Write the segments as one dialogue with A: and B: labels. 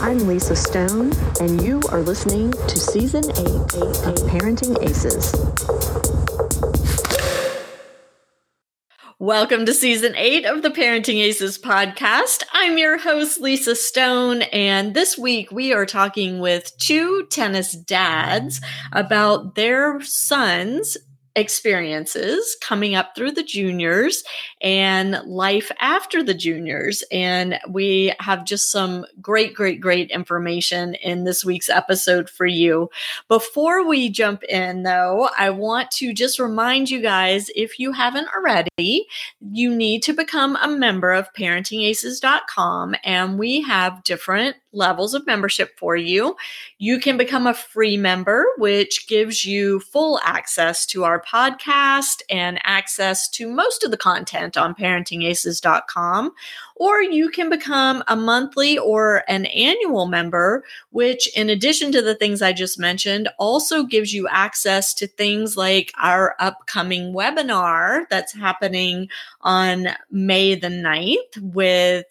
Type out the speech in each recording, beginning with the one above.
A: I'm Lisa Stone, and you are listening to Season 8 of Parenting Aces.
B: Welcome to season eight of the Parenting Aces podcast. I'm your host, Lisa Stone, and this week we are talking with two tennis dads about their sons experiences coming up through the juniors and life after the juniors. And we have just some great, great, great information in this week's episode for you. Before we jump in, though, I want to just remind you guys if you haven't already, you need to become a member of parentingaces.com. And we have different levels of membership for you. You can become a free member, which gives you full access to our podcast and access to most of the content on parentingaces.com. Or you can become a monthly or an annual member, which, in addition to the things I just mentioned, also gives you access to things like our upcoming webinar that's happening on May the 9th with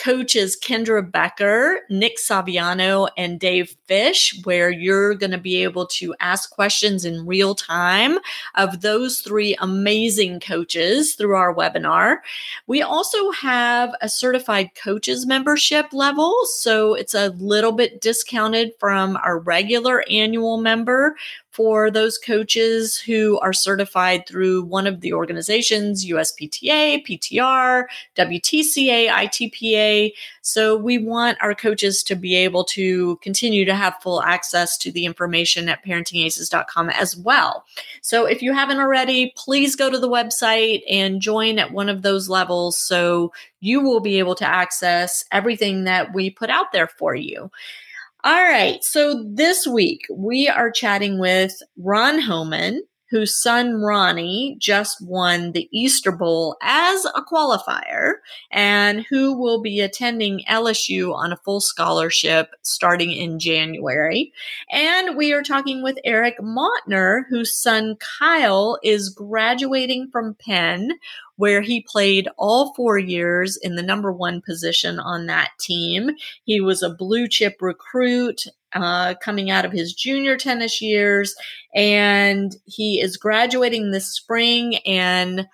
B: coaches Kendra Becker, Nick Saviano, and Dave Fish, where you're going to be able to ask questions in real time of those three amazing coaches through our webinar. We also have a certified coaches membership level, so it's a little bit discounted from our regular annual member for those coaches who are certified through one of the organizations USPTA, PTR, WTCA, ITPA. So we want our coaches to be able to continue to have full access to the information at parentingaces.com as well. So if you haven't already, please go to the website and join at one of those levels so you will be able to access everything that we put out there for you. All right. So this week we are chatting with Ron Hohmann, whose son Ronnie just won the Easter Bowl as a qualifier and who will be attending LSU on a full scholarship starting in January. And we are talking with Eric Mautner, whose son Kyle is graduating from Penn where he played all four years in the number one position on that team. He was a blue chip recruit uh, coming out of his junior tennis years, and he is graduating this spring and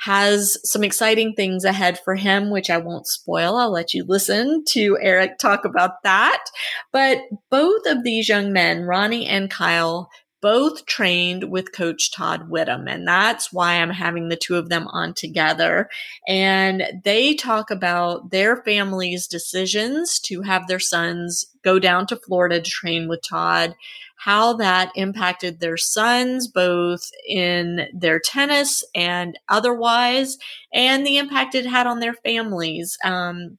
B: has some exciting things ahead for him, which I won't spoil. I'll let you listen to Eric talk about that. But both of these young men, Ronnie and Kyle, both trained with Coach Todd Widom. And that's why I'm having the two of them on together. And they talk about their family's decisions to have their sons go down to Florida to train with Todd, how that impacted their sons, both in their tennis and otherwise, and the impact it had on their families. Um,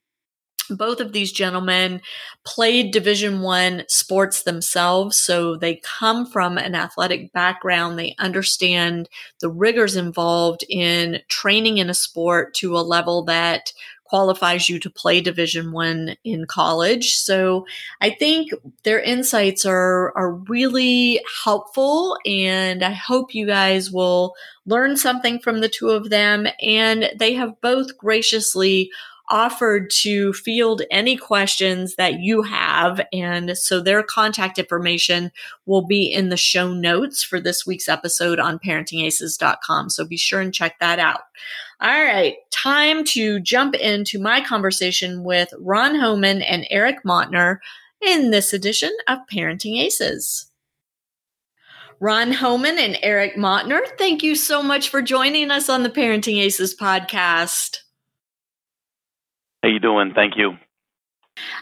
B: both of these gentlemen played division one sports themselves so they come from an athletic background. They understand the rigors involved in training in a sport to a level that qualifies you to play division one in college. So i think their insights are are really helpful and i hope you guys will learn something from the two of them. And they have both graciously offered to field any questions that you have. And so their contact information will be in the show notes for this week's episode on parentingaces.com. So be sure and check that out. All right, time to jump into my conversation with Ron Hohmann and Eric Mautner in this edition of Parenting Aces. Ron Hohmann and Eric Mautner, thank you so much for joining us on the Parenting Aces podcast.
C: How you doing? Thank you.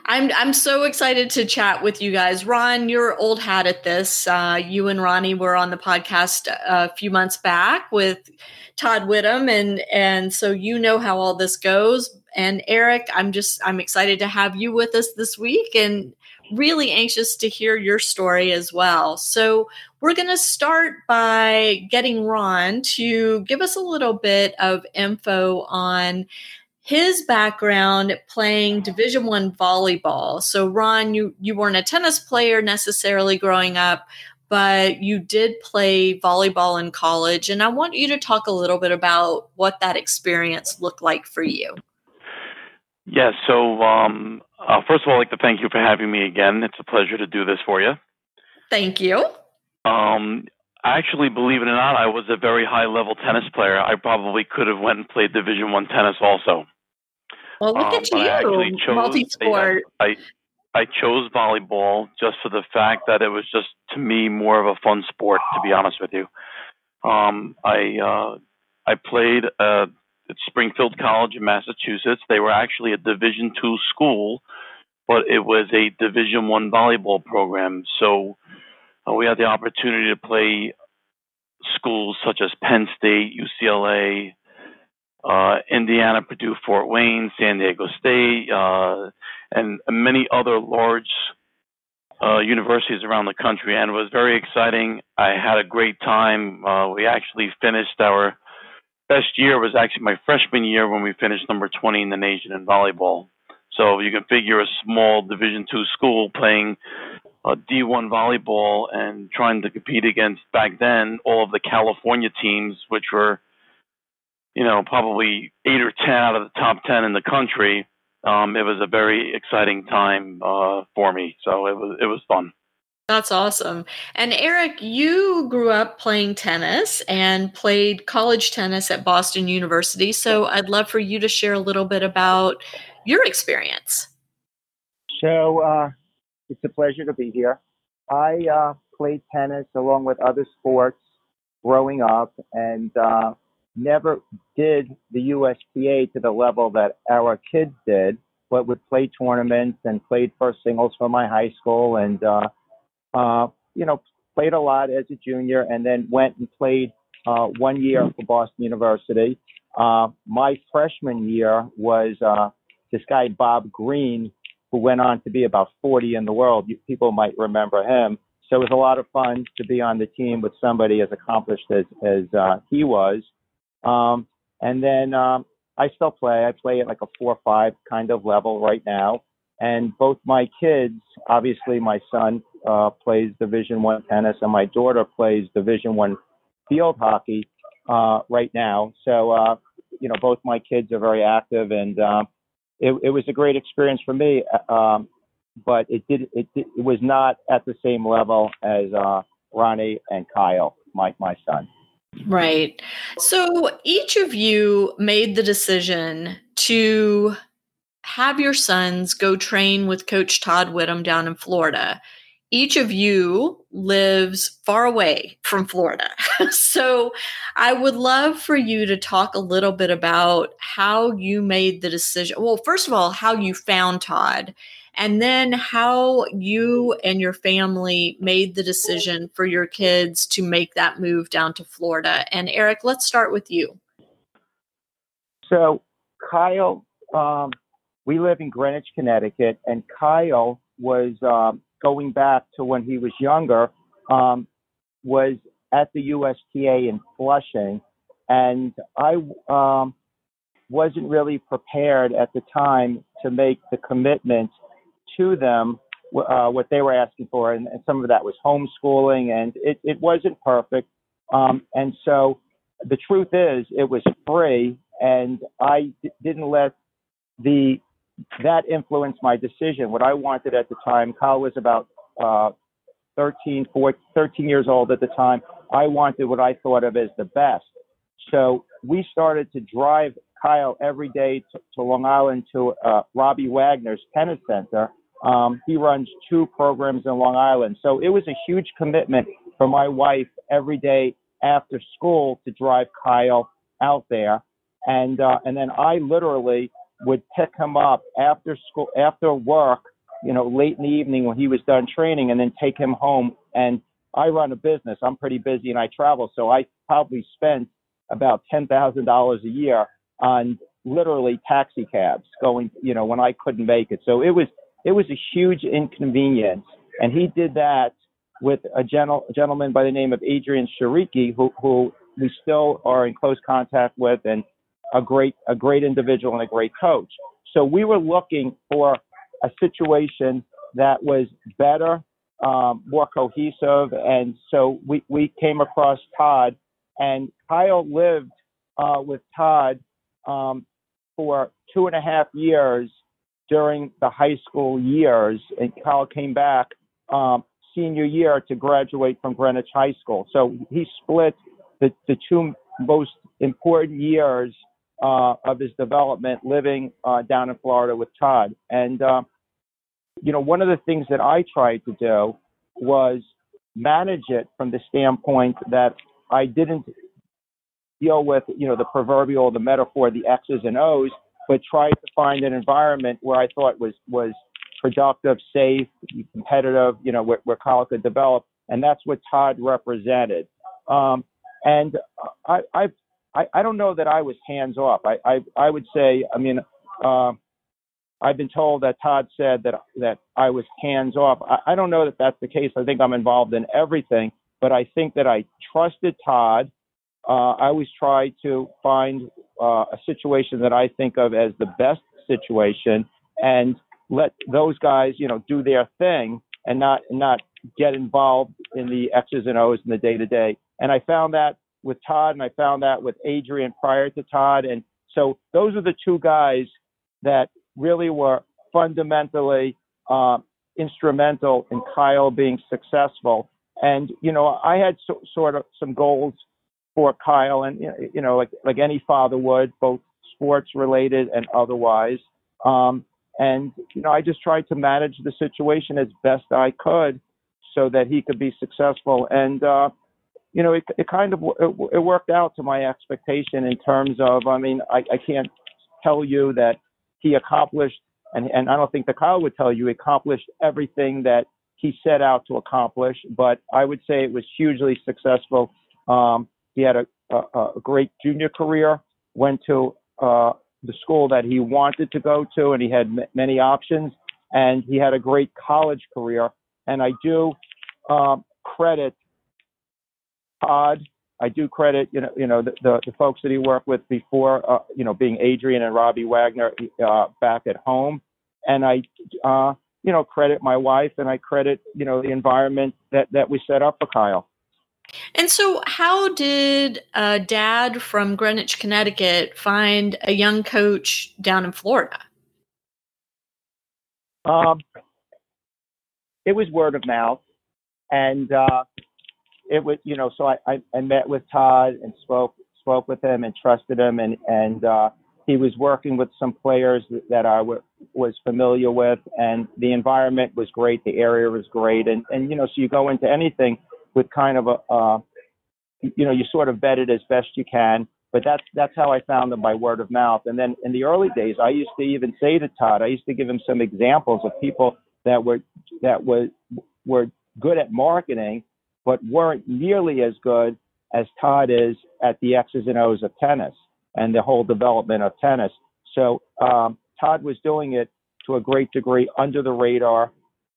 B: I'm I'm so excited to chat with you guys. Ron, you're old hat at this. Uh, you and Ronnie were on the podcast a few months back with Todd Widom, and and so you know how all this goes. And Eric, I'm just I'm excited to have you with us this week, and really anxious to hear your story as well. So we're going to start by getting Ron to give us a little bit of info on his background playing division one volleyball so ron you you weren't a tennis player necessarily growing up but you did play volleyball in college and i want you to talk a little bit about what that experience looked like for you
C: Yes. Yeah, so, um, uh, first of all, I'd like to thank you for having me again. It's a pleasure to do this for you.
B: Thank you.
C: Um, actually, believe it or not, I was a very high level tennis player. I probably could have went and played Division One tennis also.
B: Well, look um, at you, multi-sport.
C: I, I chose volleyball just for the fact that it was just to me more of a fun sport. To be honest with you, um, I uh, I played uh, at Springfield College in Massachusetts. They were actually a Division two school, but it was a Division one volleyball program. So uh, we had the opportunity to play schools such as Penn State, UCLA, Indiana, Purdue, Fort Wayne, San Diego State, uh, and many other large uh, universities around the country. And it was very exciting. I had a great time. Uh, we actually finished our best year was actually my freshman year when we finished number 20 in the nation in volleyball. So you can figure a small Division two school playing uh, D1 volleyball and trying to compete against back then all of the California teams, which were, you know, probably eight or ten out of the top ten in the country. Um, it was a very exciting time uh, for me, so it was it was fun.
B: That's awesome. And Eric, you grew up playing tennis and played college tennis at Boston University. So I'd love for you to share a little bit about your experience.
D: So uh, it's a pleasure to be here. I uh, played tennis along with other sports growing up and uh, never did the USPA to the level that our kids did, but would play tournaments and played first singles for my high school and uh, uh, you know, played a lot as a junior and then went and played uh, one year for Boston University. Uh, my freshman year was uh, this guy, Bob Green, who went on to be about 40 in the world. You, people might remember him. So it was a lot of fun to be on the team with somebody as accomplished as, as uh, he was. Um, and then um, I still play. I play at like a four or five kind of level right now. And both my kids, obviously my son uh, plays Division One tennis, and my daughter plays Division One field hockey uh, right now. So uh, you know, both my kids are very active, and uh, it, it was a great experience for me. Uh, um, but it did it, it was not at the same level as uh, Ronnie and Kyle, my my son.
B: Right. So each of you made the decision to have your sons go train with Coach Todd Widom down in Florida each of you lives far away from Florida. so I would love for you to talk a little bit about how you made the decision. Well, first of all, how you found Todd, and then how you and your family made the decision for your kids to make that move down to Florida. And Eric, let's start with you.
D: So, Kyle, um, we live in Greenwich, Connecticut, and Kyle was um, going back to when he was younger, um, was at the USTA in Flushing, and I um, wasn't really prepared at the time to make the commitment to them uh, what they were asking for, and, and, some of that was homeschooling, and it, it wasn't perfect. Um, and so the truth is, it was free, and I d- didn't let the that influenced my decision. What I wanted at the time, Kyle was about uh, 13, 14, 13 years old at the time. I wanted what I thought of as the best. So we started to drive Kyle every day to, to Long Island to uh, Robbie Wagner's tennis center. Um, he runs two programs in Long Island. So it was a huge commitment for my wife every day after school to drive Kyle out there. And, uh, and then I literally would pick him up after school, after work, you know, late in the evening when he was done training, and then take him home. And I run a business. I'm pretty busy and I travel, so I probably spent about ten thousand dollars a year on literally taxi cabs going, you know, when I couldn't make it. So it was it was a huge inconvenience, and he did that with a, gentle, a gentleman by the name of Adrian Shariki, who who we still are in close contact with, and a great a great individual and a great coach. So we were looking for a situation that was better, um, more cohesive, and so we we came across Todd, and Kyle lived uh, with Todd um, for two and a half years during the high school years, and Kyle came back um, senior year to graduate from Greenwich High School. So he split the, the two most important years uh, of his development living uh, down in Florida with Todd. And, uh, you know, one of the things that I tried to do was manage it from the standpoint that I didn't deal with, you know, the proverbial, the metaphor, the X's and O's, but tried to find an environment where I thought was was productive, safe, competitive, you know, where, where Kyle could develop, and that's what Todd represented. Um, and I, I, I don't know that I was hands off. I, I, I would say, I mean, uh, I've been told that Todd said that that I was hands off. I, I don't know that that's the case. I think I'm involved in everything, but I think that I trusted Todd. Uh, I always try to find uh, a situation that I think of as the best situation and let those guys, you know, do their thing and not not get involved in the X's and O's in the day to day. And I found that with Todd, and I found that with Adrian prior to Todd. And so those are the two guys that really were fundamentally uh, instrumental in Kyle being successful. And you know, I had so, sort of some goals for Kyle, and you know, like like any father would, both sports related and otherwise. Um, and you know, I just tried to manage the situation as best I could so that he could be successful. And uh, you know, it, it kind of it, it worked out to my expectation in terms of, I mean, I, I can't tell you that he accomplished, and, and I don't think that Kyle would tell you, he accomplished everything that he set out to accomplish, but I would say it was hugely successful. Um, he had a, a, a great junior career, went to uh, the school that he wanted to go to, and he had m- many options, and he had a great college career. And I do um, credit Todd. I do credit, you know, you know, the, the, the folks that he worked with before, uh, you know, being Adrian and Robbie Wagner uh, back at home, and I, uh, you know, credit my wife and I credit, you know, the environment that that we set up for Kyle.
B: And so, how did uh, Dad from Greenwich, Connecticut, find a young coach down in Florida?
D: Um, it was word of mouth, and uh, it was you know so I, I, I met with Todd and spoke spoke with him and trusted him. And and uh, he was working with some players that I w- was familiar with. And the environment was great. The area was great. And and you know so you go into anything with kind of a uh, you know you sort of vet it as best you can but that's that's how I found them by word of mouth and then in the early days I used to even say to Todd I used to give him some examples of people that were that were were good at marketing but weren't nearly as good as Todd is at the X's and O's of tennis and the whole development of tennis. So um, Todd was doing it to a great degree under the radar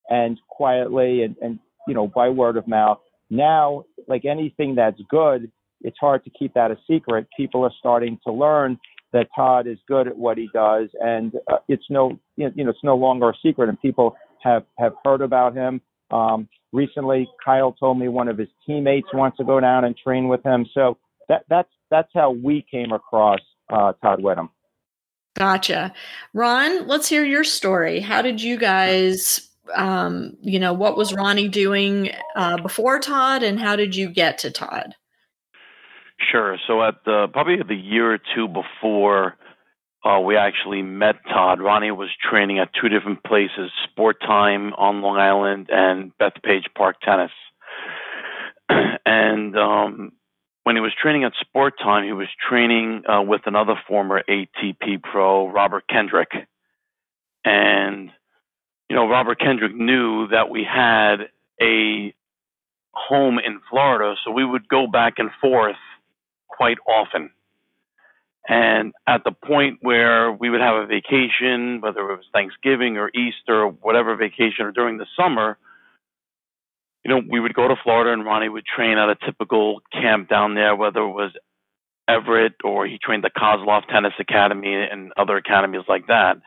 D: and quietly and, and you know by word of mouth. Now, like anything that's good, it's hard to keep that a secret. People are starting to learn that Todd is good at what he does, and uh, it's no you know it's no longer a secret, and people have have heard about him. Um, recently, Kyle told me one of his teammates wants to go down and train with him. So that that's that's how we came across uh, Todd Widom.
B: Gotcha, Ron. Let's hear your story. How did you guys? Um, you know, what was Ronnie doing uh, before Todd, and how did you get to Todd?
C: Sure. So at the probably the year or two before uh, we actually met Todd. Ronnie was training at two different places, Sport Time on Long Island and Bethpage Park Tennis. and um, when he was training at Sport Time, he was training uh, with another former ATP pro, Robert Kendrick. And, you know, Robert Kendrick knew that we had a home in Florida, so we would go back and forth quite often. And at the point where we would have a vacation, whether it was Thanksgiving or Easter or whatever vacation or during the summer, you know, we would go to Florida and Ronnie would train at a typical camp down there, whether it was Evert or he trained the Kozlov Tennis Academy and other academies like that.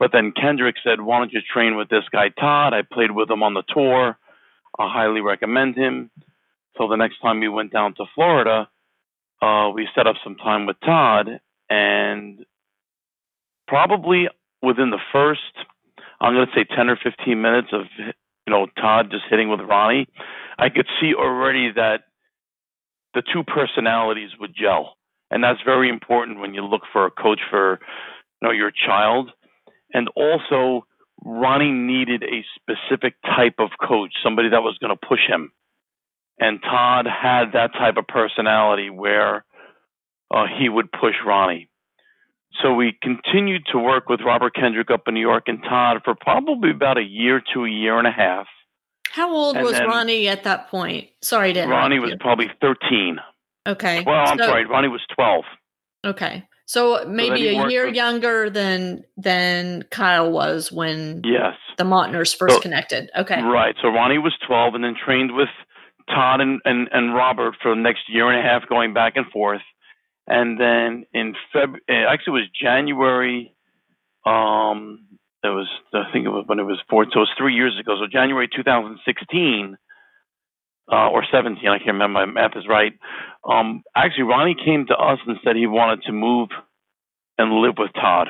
C: But then Kendrick said, Why don't you train with this guy, Todd? I played with him on the tour. I highly recommend him. So the next time we went down to Florida, uh, we set up some time with Todd, and probably within the first, I'm going to say 10 or 15 minutes of you know Todd just hitting with Ronnie, I could see already that the two personalities would gel, and that's very important when you look for a coach for you know your child, and also Ronnie needed a specific type of coach, somebody that was going to push him. And Todd had that type of personality where uh, he would push Ronnie. So we continued to work with Robert Kendrick up in New York and Todd for probably about a year to a year and a half.
B: How old and was Ronnie at that point? Sorry to
C: Ronnie was
B: you.
C: probably 13.
B: Okay.
C: Well, I'm so, sorry, Ronnie was 12.
B: Okay. So maybe so a year with, younger than than Kyle was when
C: yes
B: the Mautners first so, connected. Okay.
C: Right. So Ronnie was 12 and then trained with Todd and, and, and Robert for the next year and a half going back and forth. And then in Feb, eh, actually it was January, um, it was, I think it was when it was four, so it was three years ago. So January 2016, uh, or 17, I can't remember, my math is right. Um, actually, Ronnie came to us and said he wanted to move and live with Todd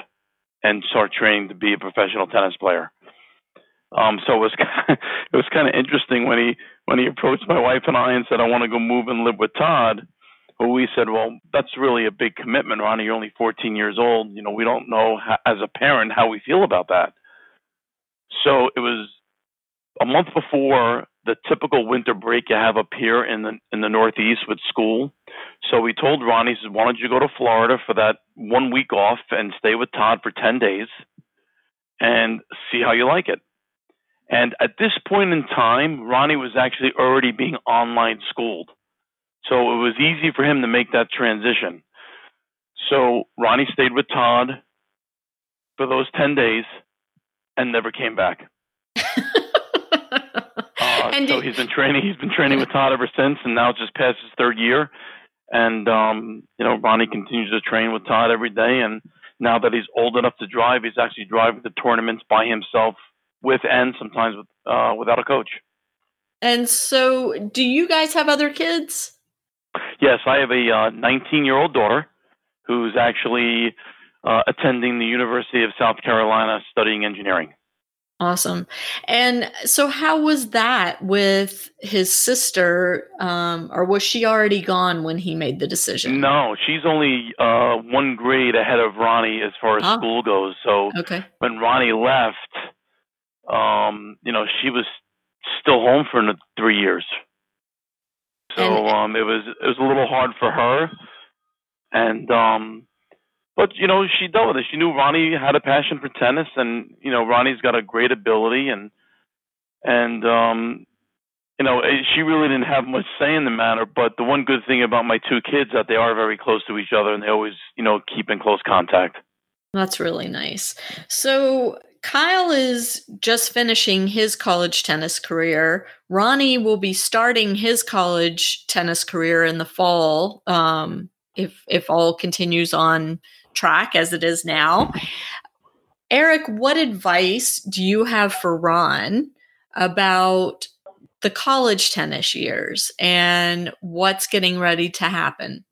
C: and start training to be a professional tennis player. Um, so it was kind it was kind of interesting when he when he approached my wife and I and said I want to go move and live with Todd. Well, we said, well, that's really a big commitment, Ronnie. You're only 14 years old. You know, we don't know how, as a parent how we feel about that. So it was a month before the typical winter break you have up here in the in the Northeast with school. So we told Ronnie, said, why don't you go to Florida for that one week off and stay with Todd for 10 days and see how you like it. And at this point in time, Ronnie was actually already being online schooled. So it was easy for him to make that transition. So Ronnie stayed with Todd for those 10 days and never came back. uh, and so he's been training. He's been training with Todd ever since, and now it's just past his third year. And um, you know, Ronnie continues to train with Todd every day. And now that he's old enough to drive, he's actually driving the tournaments by himself, with and sometimes with uh, without a coach.
B: And so, do you guys have other kids?
C: Yes, I have a 19 uh, year old daughter who's actually uh, attending the University of South Carolina studying engineering.
B: Awesome. And so, how was that with his sister, um, or was she already gone when he made the decision?
C: No, she's only uh, one grade ahead of Ronnie as far as oh. school goes. So,
B: okay.
C: when Ronnie left, um, you know, she was still home for three years. So and, um, it was it was a little hard for her, and um, but you know she dealt with it. She knew Ronnie had a passion for tennis, and you know Ronnie's got a great ability, and and um, you know eh, she really didn't have much say in the matter. But the one good thing about my two kids that they are very close to each other, and they always you know keep in close contact.
B: That's really nice. So Kyle is just finishing his college tennis career. Ronnie will be starting his college tennis career in the fall, um, if if all continues on track as it is now. Eric, what advice do you have for Ron about the college tennis years and what's getting ready to happen?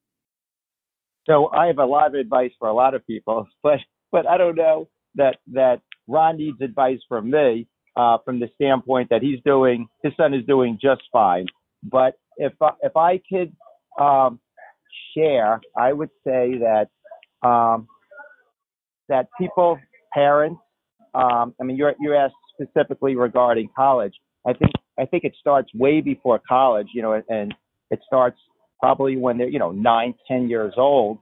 D: So I have a lot of advice for a lot of people, but but I don't know that that Ron needs advice from me uh, from the standpoint that he's doing, his son is doing just fine. But if if I could um, share, I would say that um, that people, parents, um, I mean, you're, you asked specifically regarding college. I think I think it starts way before college, you know, and it starts probably when they're you know nine, ten years old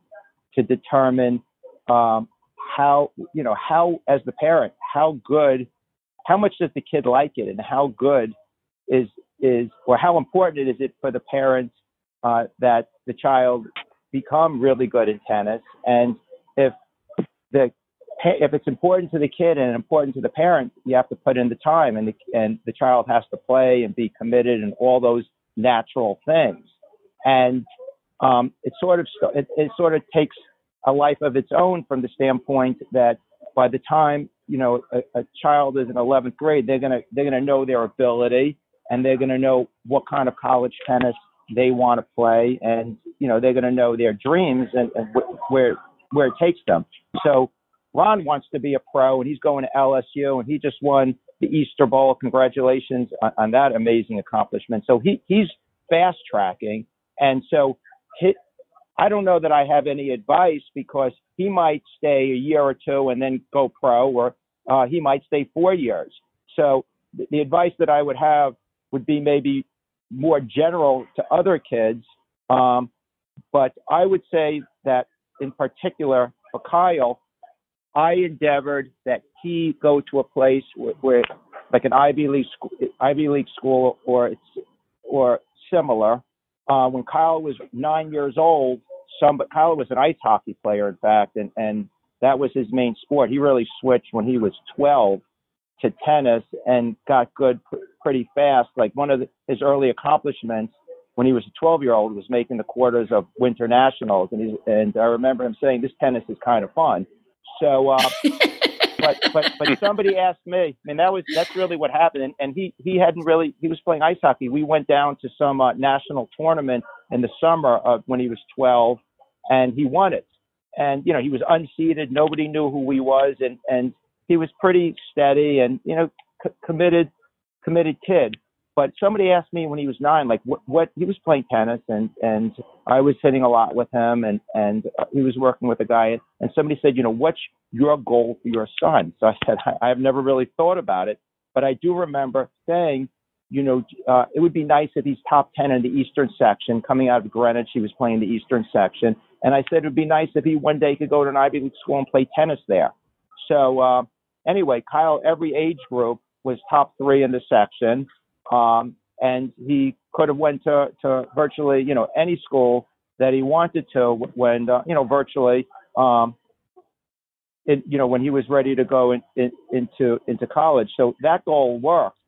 D: to determine um, how you know how as the parent how good how much does the kid like it and how good is is or how important is it for the parents uh, that the child become really good at tennis. And if the if it's important to the kid and important to the parent you have to put in the time and the and the child has to play and be committed and all those natural things. And um, it sort of it, it sort of takes a life of its own from the standpoint that by the time you know a, a child is in 11th grade, they're gonna they're gonna know their ability and they're gonna know what kind of college tennis they want to play, and you know they're gonna know their dreams and, and wh- where where it takes them. So Ron wants to be a pro and he's going to LSU and he just won the Easter Bowl. Congratulations on, on that amazing accomplishment. So he, he's fast tracking. And so he, I don't know that I have any advice because he might stay a year or two and then go pro, or uh, he might stay four years. So the, the advice that I would have would be maybe more general to other kids. Um, but I would say that in particular for Kyle, I endeavored that he go to a place where, where like an Ivy League school, Ivy League school or it's or similar. Uh, when Kyle was nine years old, some but Kyle was an ice hockey player, in fact, and and that was his main sport. He really switched when he was 12 to tennis and got good pretty fast. Like one of the, his early accomplishments when he was a 12 year old was making the quarters of winter nationals, and he and I remember him saying this tennis is kind of fun. So, uh, but but but somebody asked me, I mean that was that's really what happened, and, and he he hadn't really he was playing ice hockey. We went down to some uh, national tournament in the summer of when he was 12, and he won it. And you know he was unseeded, nobody knew who he was, and and he was pretty steady and you know c- committed committed kid. But somebody asked me when he was nine, like what, what he was playing tennis, and and I was hitting a lot with him, and and he was working with a guy, and somebody said, you know, what's your goal for your son? So I said, I, I've never really thought about it, but I do remember saying, you know, uh, it would be nice if he's top ten in the Eastern section. Coming out of Greenwich, he was playing the Eastern section, and I said it would be nice if he one day could go to an Ivy League school and play tennis there. So uh, anyway, Kyle, every age group was top three in the section um, and he could have went to, to virtually you know any school that he wanted to when uh, you know virtually um, it, you know when he was ready to go in, in, into into college. So that goal worked,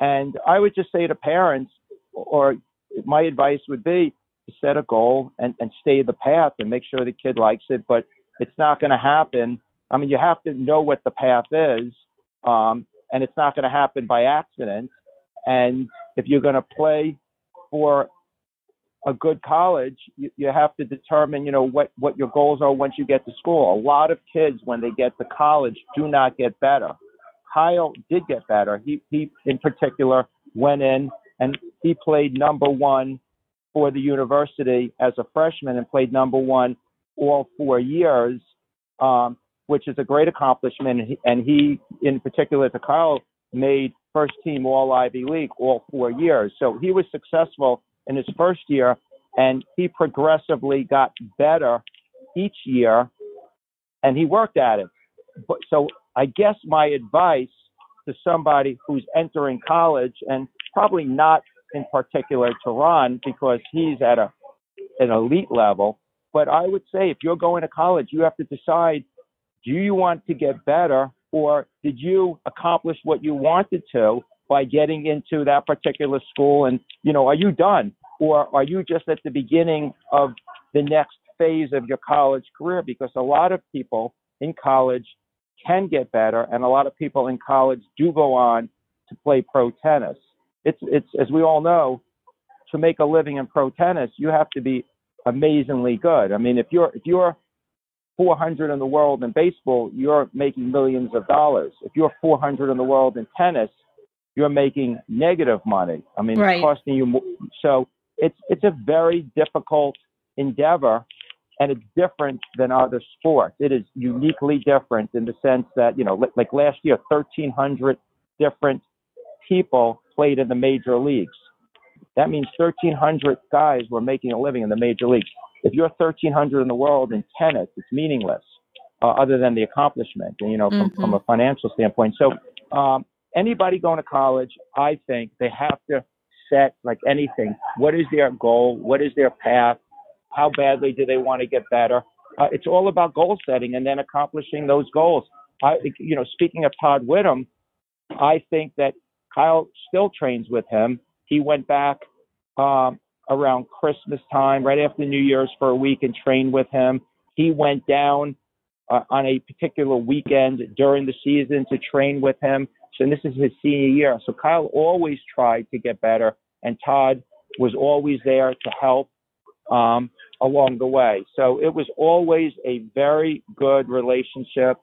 D: and I would just say to parents, or my advice would be to set a goal and, and stay the path and make sure the kid likes it. But it's not going to happen. I mean, you have to know what the path is, um, and it's not going to happen by accident. And if you're going to play for a good college, you, you have to determine, you know, what, what your goals are once you get to school. A lot of kids, when they get to college, do not get better. Kyle did get better. He, he in particular, went in and he played number one for the university as a freshman and played number one all four years, um, which is a great accomplishment. And he, in particular, to Kyle, made first team All Ivy League all four years. So he was successful in his first year, and he progressively got better each year, and he worked at it. But, so I guess my advice to somebody who's entering college, and probably not in particular to Ron because he's at a an elite level, but I would say if you're going to college, you have to decide: do you want to get better or did you accomplish what you wanted to by getting into that particular school? And you know are you done? Or are you just at the beginning of the next phase of your college career? Because a lot of people in college can get better and a lot of people in college do go on to play pro tennis. It's it's as we all know to make a living in pro tennis you have to be amazingly good. I mean if you're if you're 400 in the world in baseball, you're making millions of dollars. If you're 400 in the world in tennis, you're making negative money. I mean,
B: right.
D: it's costing you more. So it's it's a very difficult endeavor, and it's different than other sports. It is uniquely different in the sense that you know, like last year, 1,300 different people played in the major leagues. That means 1,300 guys were making a living in the major leagues if you're 1300 in the world in tennis, it's meaningless uh, other than the accomplishment, you know, from,
B: mm-hmm.
D: from a financial standpoint. So, um, anybody going to college, I think they have to set like anything. What is their goal? What is their path? How badly do they want to get better? Uh, it's all about goal setting and then accomplishing those goals. I, you know, speaking of Todd Widom, I think that Kyle still trains with him. He went back um, around Christmas time, right after New Year's for a week and trained with him. He went down uh, on a particular weekend during the season to train with him. So this is his senior year. So Kyle always tried to get better, and Todd was always there to help um, along the way. So it was always a very good relationship.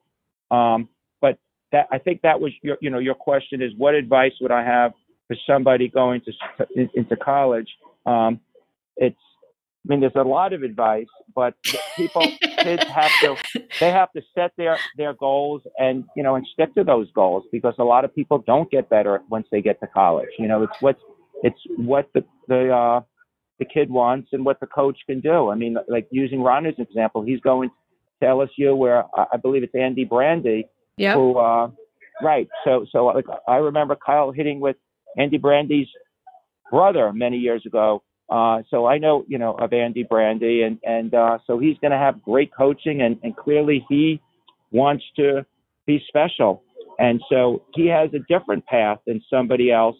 D: Um, but that I think that was your you know your question is what advice would I have for somebody going to into college? Um, it's I mean, there's a lot of advice, but people, kids have to, they have to set their their goals and you know and stick to those goals because a lot of people don't get better once they get to college. You know, it's what it's what the the uh, the kid wants and what the coach can do. I mean, like using Ron as an example, he's going to LSU where I believe it's Andy Brandi,
B: yep.
D: who, uh, right. So, so like I remember Kyle hitting with Andy Brandi's brother many years ago. Uh, so I know, you know, of Andy Brandi and, and, uh, so he's going to have great coaching and, and clearly he wants to be special. And so he has a different path than somebody else,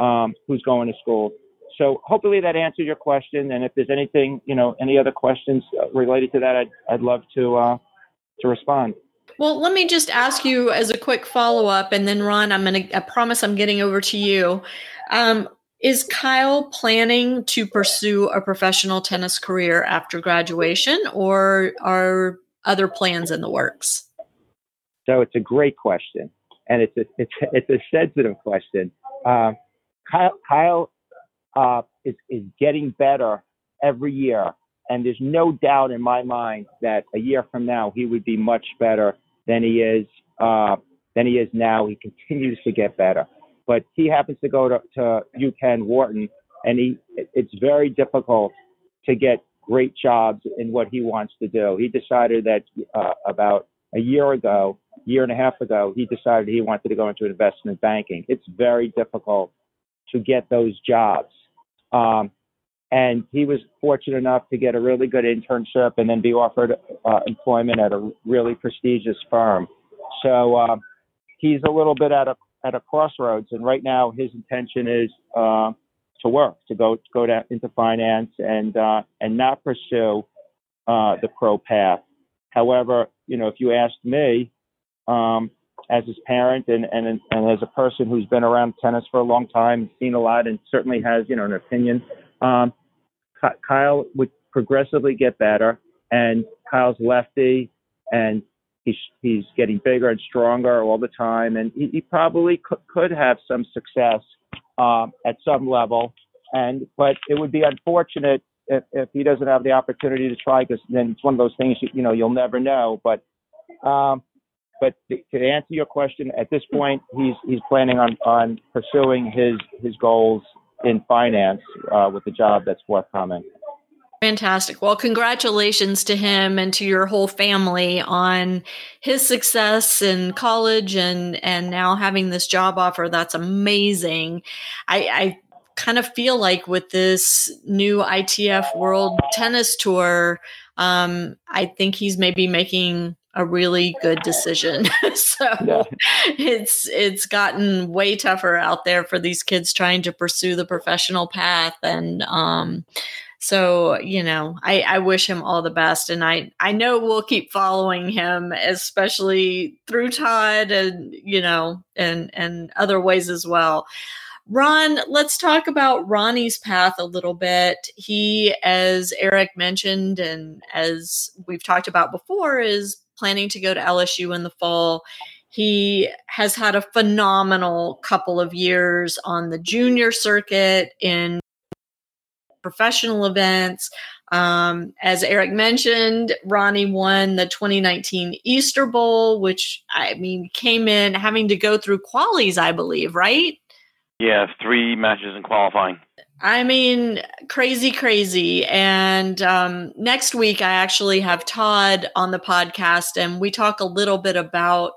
D: um, who's going to school so hopefully that answers your question. And if there's anything, you know, any other questions uh, related to that, I'd, I'd love to, uh, to respond.
B: Well, let me just ask you as a quick follow up, and then Ron, I'm to, I promise I'm getting over to you. Um, is Kyle planning to pursue a professional tennis career after graduation, or are other plans in the works?
D: So it's a great question, and it's a it's it's a sensitive question. Uh, Kyle, Kyle uh, is, is getting better every year. And there's no doubt in my mind that a year from now, he would be much better than he is, uh, than he is now. He continues to get better. But he happens to go to, to UPenn Wharton, and he, it's very difficult to get great jobs in what he wants to do. He decided that uh, about a year ago, year and a half ago, he decided he wanted to go into investment banking. It's very difficult to get those jobs. Um, and he was fortunate enough to get a really good internship and then be offered uh, employment at a really prestigious firm. So uh, he's a little bit at a at a crossroads, and right now his intention is uh, to work, to go to go down into finance and uh, and not pursue uh, the pro path. However, you know, if you asked me, um, as his parent and, and, and as a person who's been around tennis for a long time, seen a lot, and certainly has, you know, an opinion. Um, Kyle would progressively get better, and Kyle's lefty, and he's he's getting bigger and stronger all the time, and he, he probably could, could have some success um, at some level, and but it would be unfortunate if, if he doesn't have the opportunity to try, because then it's one of those things you, you know you'll never know. But um, but to answer your question, at this point, he's he's planning on on pursuing his his goals in finance uh, with the job that's forthcoming.
B: Fantastic. Well, congratulations to him and to your whole family on his success in college and and now having this job offer. That's amazing. I, I kind of feel like with this new ITF World Tennis Tour, um, I think he's maybe making a really good decision. so yeah. it's it's gotten way tougher out there for these kids trying to pursue the professional path and um so you know I, I wish him all the best and i i know we'll keep following him especially through todd and you know and and other ways as well Ron, let's talk about Ronnie's path a little bit. He, as Eric mentioned, and as we've talked about before, is planning to go to LSU in the fall. He has had a phenomenal couple of years on the junior circuit in professional events. Um, as Eric mentioned, Ronnie won the 2019 Easter Bowl, which I mean came in having to go through qualies, I believe, right?
C: Yeah, three matches in qualifying.
B: I mean, crazy, crazy. And um, next week, I actually have Todd on the podcast, and we talk a little bit about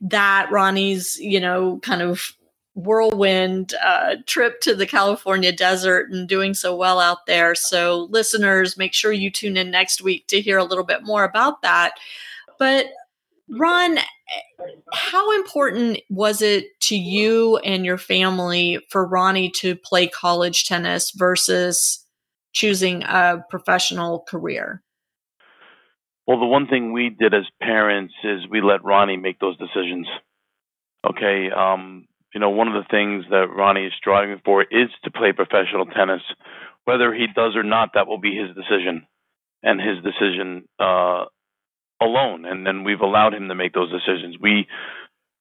B: that. Ronnie's, you know, kind of whirlwind uh, trip to the California desert and doing so well out there. So, listeners, make sure you tune in next week to hear a little bit more about that. But Ron, how important was it to you and your family for Ronnie to play college tennis versus choosing a professional career?
C: Well, the one thing we did as parents is we let Ronnie make those decisions. Okay, um, you know, one of the things that Ronnie is striving for is to play professional tennis. Whether he does or not, that will be his decision, and his decision uh, alone, and then we've allowed him to make those decisions. We,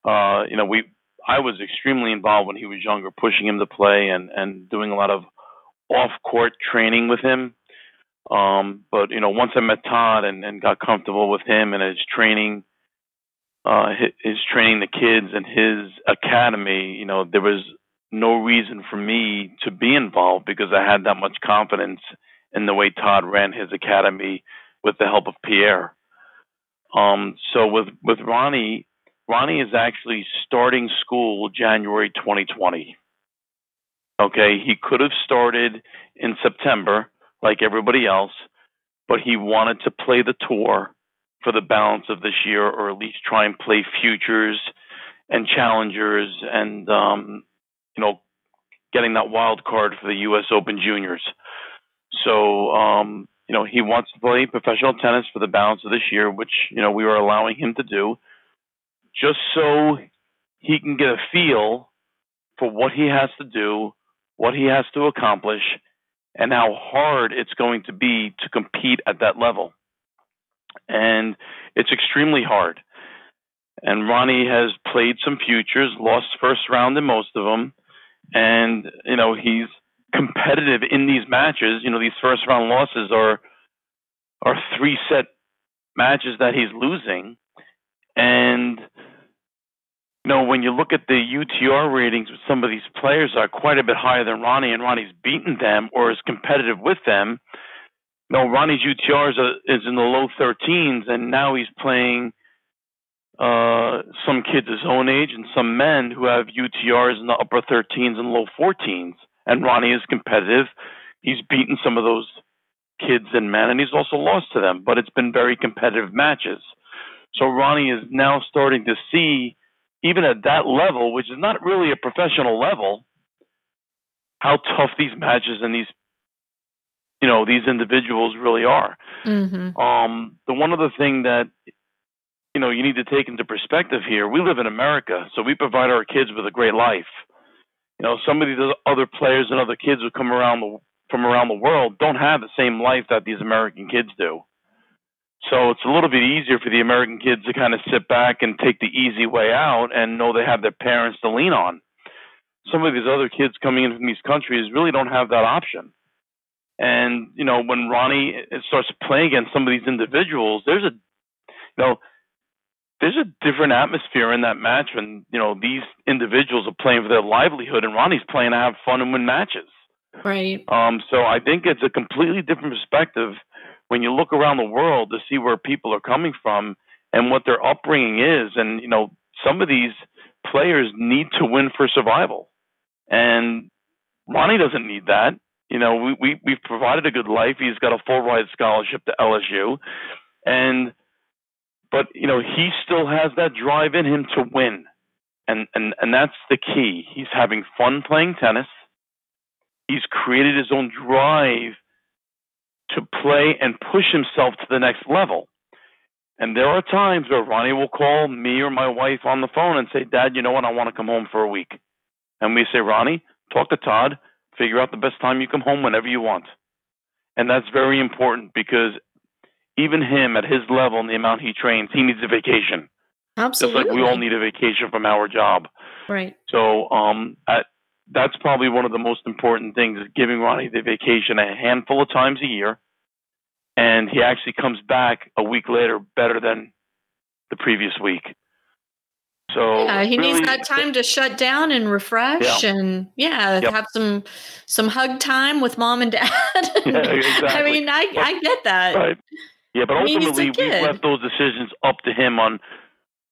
C: uh, you know, we I was extremely involved when he was younger, pushing him to play and and doing a lot of off court training with him. Um, but you know, once I met Todd and, and got comfortable with him and his training, uh, his, training the kids and his academy, you know, there was no reason for me to be involved because I had that much confidence in the way Todd ran his academy with the help of Pierre. Um, so with with Ronnie, Ronnie is actually starting school January 2020. Okay, he could have started in September like everybody else, but he wanted to play the tour for the balance of this year, or at least try and play futures and challengers, and um, you know, getting that wild card for the U.S. Open Juniors. So, um, you know, he wants to play professional tennis for the balance of this year, which you know we are allowing him to do, just so he can get a feel for what he has to do, what he has to accomplish, and how hard it's going to be to compete at that level. And it's extremely hard. And Ronnie has played some futures, lost first round in most of them, and you know he's competitive in these matches. You know these first round losses are are three set matches that he's losing, and you know, when you look at the UTR ratings some of these players are quite a bit higher than Ronnie, and Ronnie's beaten them or is competitive with them. Know, is, a, is in the low 13s, and now he's playing uh, some kids his own age and some men who have UTRs in the upper 13s and low 14s. And Ronnie is competitive. He's beaten some of those kids and men, and he's also lost to them. But it's been very competitive matches. So Ronnie is now starting to see even at that level, which is not really a professional level, how tough these matches and these you know these individuals really are. Mm-hmm. Um, the one other thing that you know you need to take into perspective here: we live in America, so we provide our kids with a great life. You know, some of these other players and other kids who come around the from around the world don't have the same life that these American kids do. So it's a little bit easier for the American kids to kind of sit back and take the easy way out and know they have their parents to lean on. Some of these other kids coming in from these countries really don't have that option. And you know, when Ronnie starts playing against some of these individuals, there's a you know, there's a different atmosphere in that match when you know these individuals are playing for their livelihood, and Ronnie's playing to have fun and win matches.
B: Right.
C: Um. So I think it's a completely different perspective when you look around the world to see where people are coming from and what their upbringing is, and you know, some of these players need to win for survival, and Ronnie doesn't need that. You know, we, we we've provided a good life. He's got a full ride scholarship to LSU, and but you know he still has that drive in him to win, and and and that's the key. He's having fun playing tennis. He's created his own drive to play and push himself to the next level. And there are times where Ronnie will call me or my wife on the phone and say, Dad, you know what? I want to come home for a week. And we say, Ronnie, talk to Todd, figure out the best time you come home whenever you want. And that's very important because even him at his level and the amount he trains, he needs a vacation.
B: Absolutely.
C: Just like we all need a vacation from our job.
B: Right.
C: So um, at, that's probably one of the most important things is giving Ronnie the vacation a handful of times a year. And he actually comes back a week later better than the previous week. So
B: yeah, he
C: really,
B: needs that time to shut down and refresh, yeah. and yeah, yep. have some some hug time with mom and dad.
C: yeah, exactly. I
B: mean, I
C: but,
B: I get that.
C: Right. Yeah, but
B: I mean,
C: ultimately we've left those decisions up to him on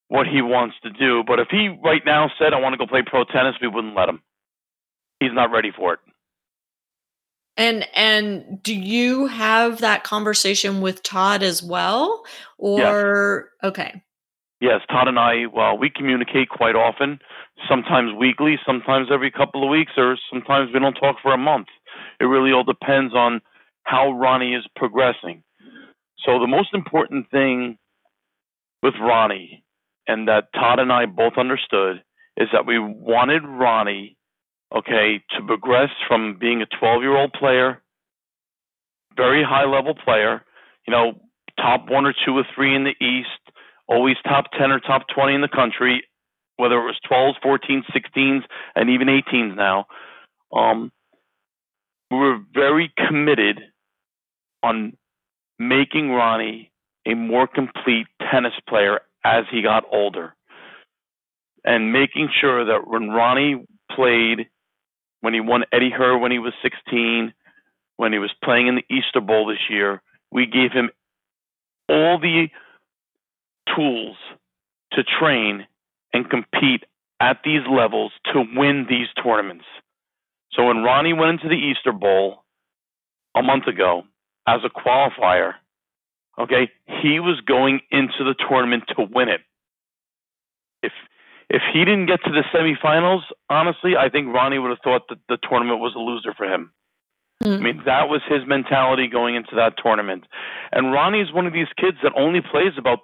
C: what he wants to do. But if he right now said, "I want to go play pro tennis," we wouldn't let him he's not ready for it.
B: And and do you have that conversation with Todd as well, or
C: yes.
B: okay?
C: Yes, Todd and I. Well, we communicate quite often. Sometimes weekly, sometimes every couple of weeks, or sometimes we don't talk for a month. It really all depends on how Ronnie is progressing. So the most important thing with Ronnie, and that Todd and I both understood, is that we wanted Ronnie okay, to progress from being a 12 year old player, very high level player. You know, top one or two or three in the East, always top 10 or top 20 in the country, whether it was 12s, 14s, 16s, and even 18s now. Um, we were very committed on making Ronnie a more complete tennis player as he got older and making sure that when Ronnie played, when he won Eddie Herr when he was 16, when he was playing in the Easter Bowl this year, we gave him all the tools to train and compete at these levels to win these tournaments. So when Ronnie went into the Easter Bowl a month ago as a qualifier, okay, he was going into the tournament to win it. If if he didn't get to the semifinals, honestly, I think Ronnie would have thought that the tournament was a loser for him. Mm. I mean, that was his mentality going into that tournament. And Ronnie is one of these kids that only plays about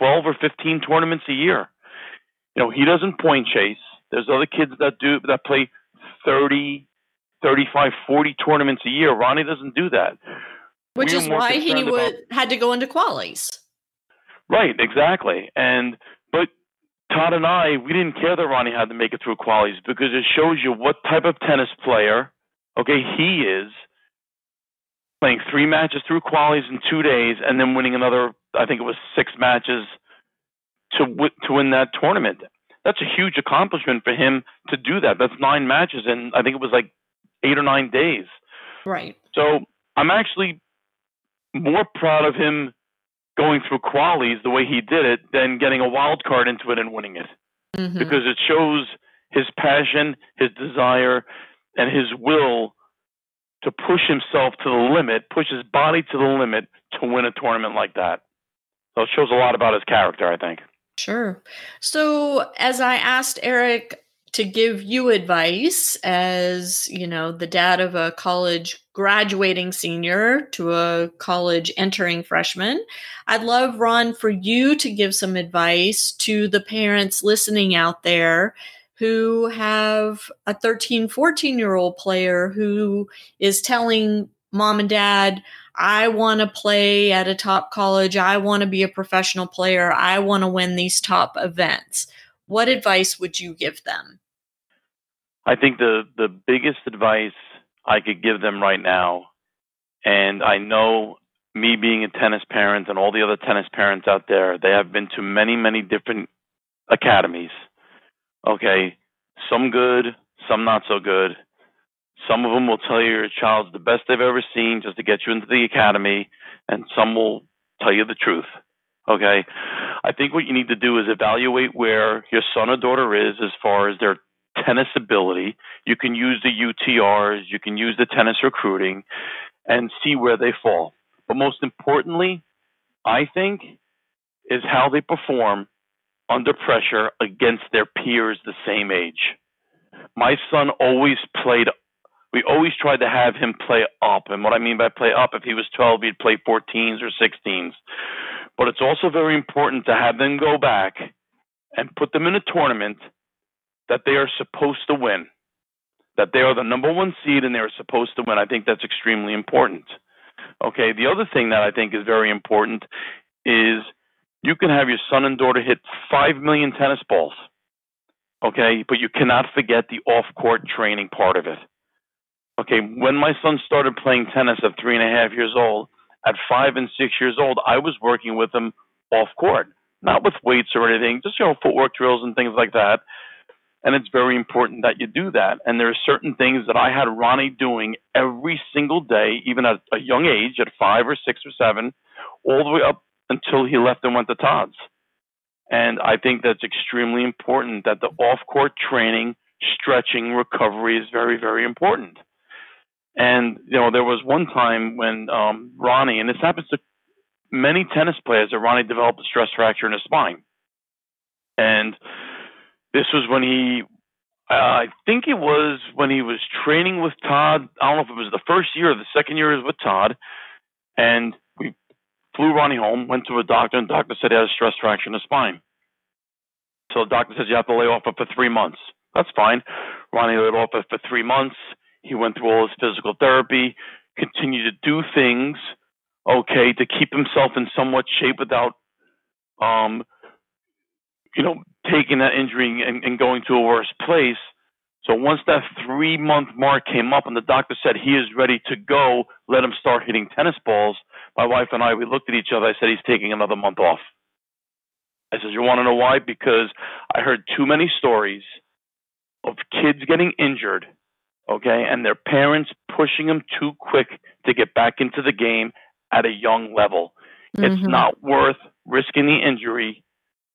C: 12 or 15 tournaments a year. You know, he doesn't point chase. There's other kids that do that play 30, 35, 40 tournaments a year. Ronnie doesn't do that.
B: Which is why he would about, had to go into qualies.
C: Right, exactly. And but Todd and I, we didn't care that Ronnie had to make it through qualies because it shows you what type of tennis player, okay, he is playing three matches through qualies in two days and then winning another, I think it was six matches to to win that tournament. That's a huge accomplishment for him to do that. That's nine matches and I think it was like eight or nine days.
B: Right.
C: So I'm actually more proud of him going through qualies the way he did it than getting a wild card into it and winning it. Mm-hmm. Because it shows his passion, his desire, and his will to push himself to the limit, push his body to the limit to win a tournament like that. So it shows a lot about his character, I think.
B: Sure. So, as I asked Eric to give you advice as, you know, the dad of a college graduating senior to a college entering freshman, I'd love Ron for you to give some advice to the parents listening out there who have a 13, 14 year old player who is telling mom and dad, I want to play at a top college. I want to be a professional player. I want to win these top events. What advice would you give them?
C: I think the the biggest advice I could give them right now, and I know me being a tennis parent and all the other tennis parents out there, they have been to many, many different academies. Okay, some good, some not so good. Some of them will tell you your child's the best they've ever seen just to get you into the academy, and some will tell you the truth. Okay, I think what you need to do is evaluate where your son or daughter is as far as their tennis ability. You can use the UTRs, you can use the tennis recruiting, and see where they fall. But most importantly, I think, is how they perform under pressure against their peers the same age. My son always played, we always tried to have him play up. And what I mean by play up, if he was 12, he'd play 14s or 16s. But it's also very important to have them go back and put them in a tournament that they are supposed to win, that they are the number one seed and they are supposed to win. I think that's extremely important. Okay, the other thing that I think is very important is you can have your son and daughter hit 5 million tennis balls. Okay, but you cannot forget the off court training part of it. Okay, when my son started playing tennis at three and a half years old, at five and six years old, I was working with him off court, not with weights or anything, just you know footwork drills and things like that. And it's very important that you do that. And there are certain things that I had Ronnie doing every single day, even at a young age, at five or six or seven, all the way up until he left and went to Todd's. And I think that's extremely important that the off court training, stretching, recovery is very, very important. And, you know, there was one time when um, Ronnie, and this happens to many tennis players, that Ronnie developed a stress fracture in his spine. And this was when he, uh, I think it was when he was training with Todd. I don't know if it was the first year or the second year was with Todd. And we flew Ronnie home, went to a doctor, and the doctor said he had a stress fracture in the spine. So the doctor says you have to lay off it for three months. That's fine. Ronnie laid off it for three months. He went through all his physical therapy, continued to do things okay, to keep himself in somewhat shape without, um, you know, taking that injury and, and going to a worse place. So once that three month mark came up and the doctor said he is ready to go, let him start hitting tennis balls, my wife and I, we looked at each other. I said, he's taking another month off. I said, you want to know why? Because I heard too many stories of kids getting injured, okay, and their parents pushing them too quick to get back into the game at a young level. Mm-hmm. It's not worth risking the injury.